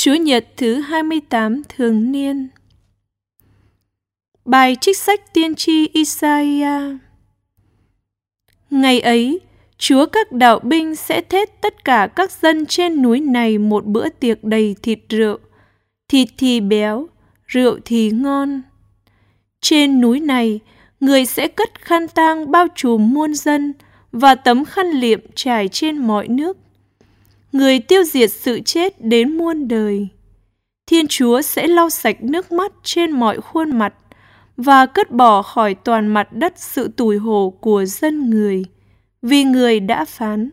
Chúa Nhật thứ 28 thường niên. Bài trích sách tiên tri Isaiah. Ngày ấy, Chúa các đạo binh sẽ thết tất cả các dân trên núi này một bữa tiệc đầy thịt rượu, thịt thì béo, rượu thì ngon. Trên núi này, người sẽ cất khăn tang bao trùm muôn dân và tấm khăn liệm trải trên mọi nước người tiêu diệt sự chết đến muôn đời. Thiên Chúa sẽ lau sạch nước mắt trên mọi khuôn mặt và cất bỏ khỏi toàn mặt đất sự tủi hổ của dân người, vì người đã phán.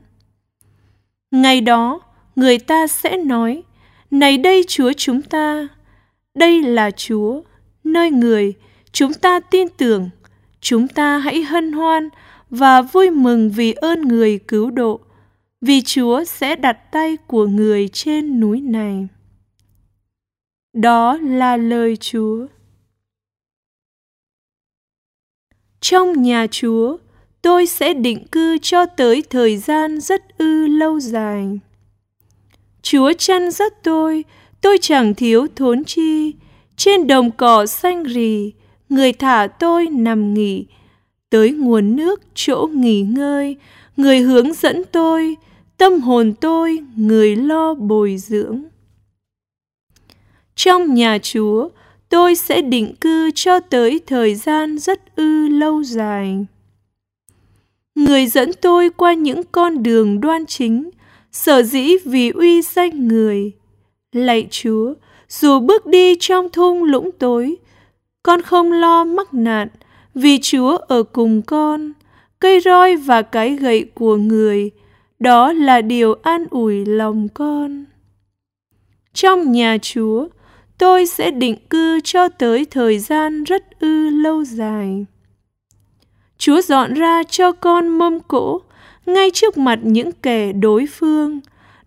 Ngày đó, người ta sẽ nói, Này đây Chúa chúng ta, đây là Chúa, nơi người, chúng ta tin tưởng, chúng ta hãy hân hoan và vui mừng vì ơn người cứu độ vì Chúa sẽ đặt tay của người trên núi này. Đó là lời Chúa. Trong nhà Chúa, tôi sẽ định cư cho tới thời gian rất ư lâu dài. Chúa chăn dắt tôi, tôi chẳng thiếu thốn chi. Trên đồng cỏ xanh rì, người thả tôi nằm nghỉ. Tới nguồn nước chỗ nghỉ ngơi, người hướng dẫn tôi, tâm hồn tôi người lo bồi dưỡng. Trong nhà Chúa, tôi sẽ định cư cho tới thời gian rất ư lâu dài. Người dẫn tôi qua những con đường đoan chính, sở dĩ vì uy danh người. Lạy Chúa, dù bước đi trong thung lũng tối, con không lo mắc nạn, vì Chúa ở cùng con, cây roi và cái gậy của người – đó là điều an ủi lòng con. Trong nhà chúa, tôi sẽ định cư cho tới thời gian rất ư lâu dài. Chúa dọn ra cho con mâm cỗ ngay trước mặt những kẻ đối phương.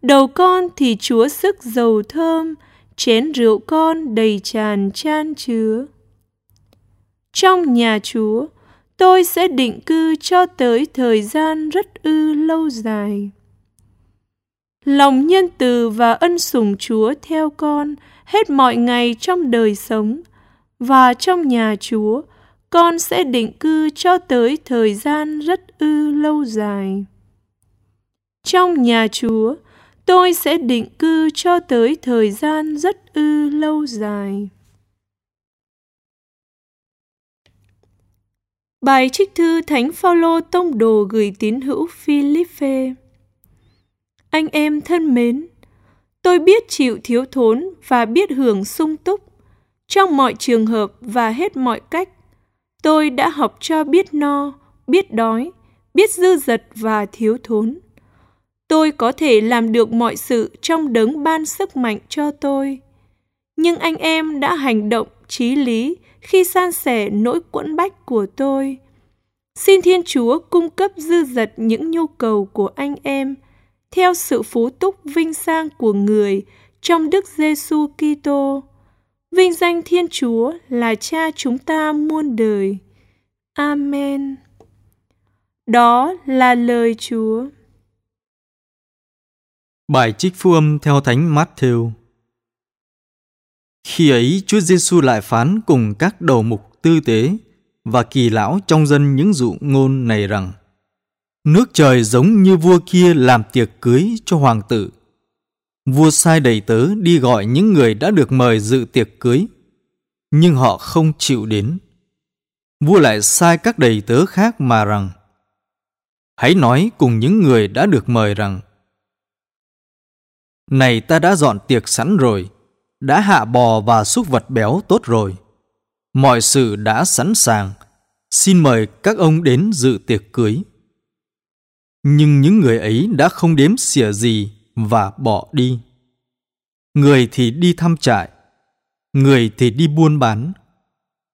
Đầu con thì chúa sức dầu thơm, chén rượu con đầy tràn chan chứa. Trong nhà chúa tôi sẽ định cư cho tới thời gian rất ư lâu dài. Lòng nhân từ và ân sủng Chúa theo con hết mọi ngày trong đời sống và trong nhà Chúa, con sẽ định cư cho tới thời gian rất ư lâu dài. Trong nhà Chúa, tôi sẽ định cư cho tới thời gian rất ư lâu dài. Bài trích thư Thánh Phaolô tông đồ gửi tín hữu Philippe. Anh em thân mến, tôi biết chịu thiếu thốn và biết hưởng sung túc trong mọi trường hợp và hết mọi cách. Tôi đã học cho biết no, biết đói, biết dư dật và thiếu thốn. Tôi có thể làm được mọi sự trong đấng ban sức mạnh cho tôi. Nhưng anh em đã hành động trí lý khi san sẻ nỗi quẫn bách của tôi. Xin Thiên Chúa cung cấp dư dật những nhu cầu của anh em theo sự phú túc vinh sang của người trong Đức Giêsu Kitô. Vinh danh Thiên Chúa là Cha chúng ta muôn đời. Amen. Đó là lời Chúa. Bài trích phu âm theo Thánh Matthew khi ấy Chúa Giêsu lại phán cùng các đầu mục tư tế và kỳ lão trong dân những dụ ngôn này rằng Nước trời giống như vua kia làm tiệc cưới cho hoàng tử. Vua sai đầy tớ đi gọi những người đã được mời dự tiệc cưới, nhưng họ không chịu đến. Vua lại sai các đầy tớ khác mà rằng Hãy nói cùng những người đã được mời rằng Này ta đã dọn tiệc sẵn rồi, đã hạ bò và súc vật béo tốt rồi. Mọi sự đã sẵn sàng. Xin mời các ông đến dự tiệc cưới. Nhưng những người ấy đã không đếm xỉa gì và bỏ đi. Người thì đi thăm trại, người thì đi buôn bán.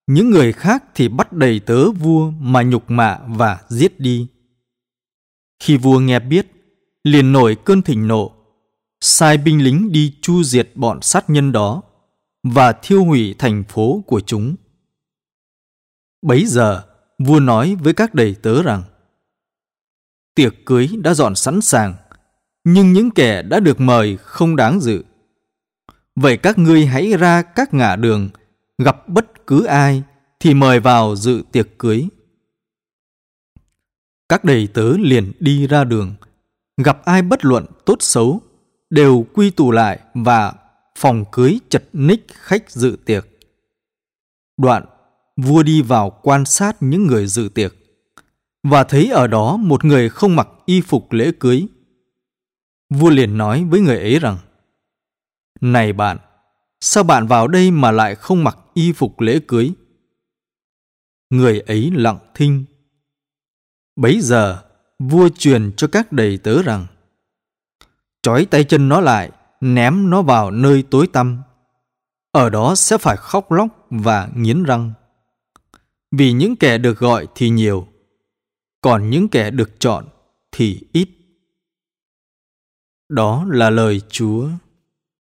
Những người khác thì bắt đầy tớ vua mà nhục mạ và giết đi. Khi vua nghe biết, liền nổi cơn thịnh nộ, sai binh lính đi chu diệt bọn sát nhân đó và thiêu hủy thành phố của chúng. Bấy giờ, vua nói với các đầy tớ rằng Tiệc cưới đã dọn sẵn sàng, nhưng những kẻ đã được mời không đáng dự. Vậy các ngươi hãy ra các ngã đường, gặp bất cứ ai thì mời vào dự tiệc cưới. Các đầy tớ liền đi ra đường, gặp ai bất luận tốt xấu, đều quy tụ lại và phòng cưới chật ních khách dự tiệc. Đoạn, vua đi vào quan sát những người dự tiệc và thấy ở đó một người không mặc y phục lễ cưới. Vua liền nói với người ấy rằng Này bạn, sao bạn vào đây mà lại không mặc y phục lễ cưới? Người ấy lặng thinh. Bấy giờ, vua truyền cho các đầy tớ rằng Trói tay chân nó lại, ném nó vào nơi tối tăm. Ở đó sẽ phải khóc lóc và nghiến răng. Vì những kẻ được gọi thì nhiều, còn những kẻ được chọn thì ít. Đó là lời Chúa.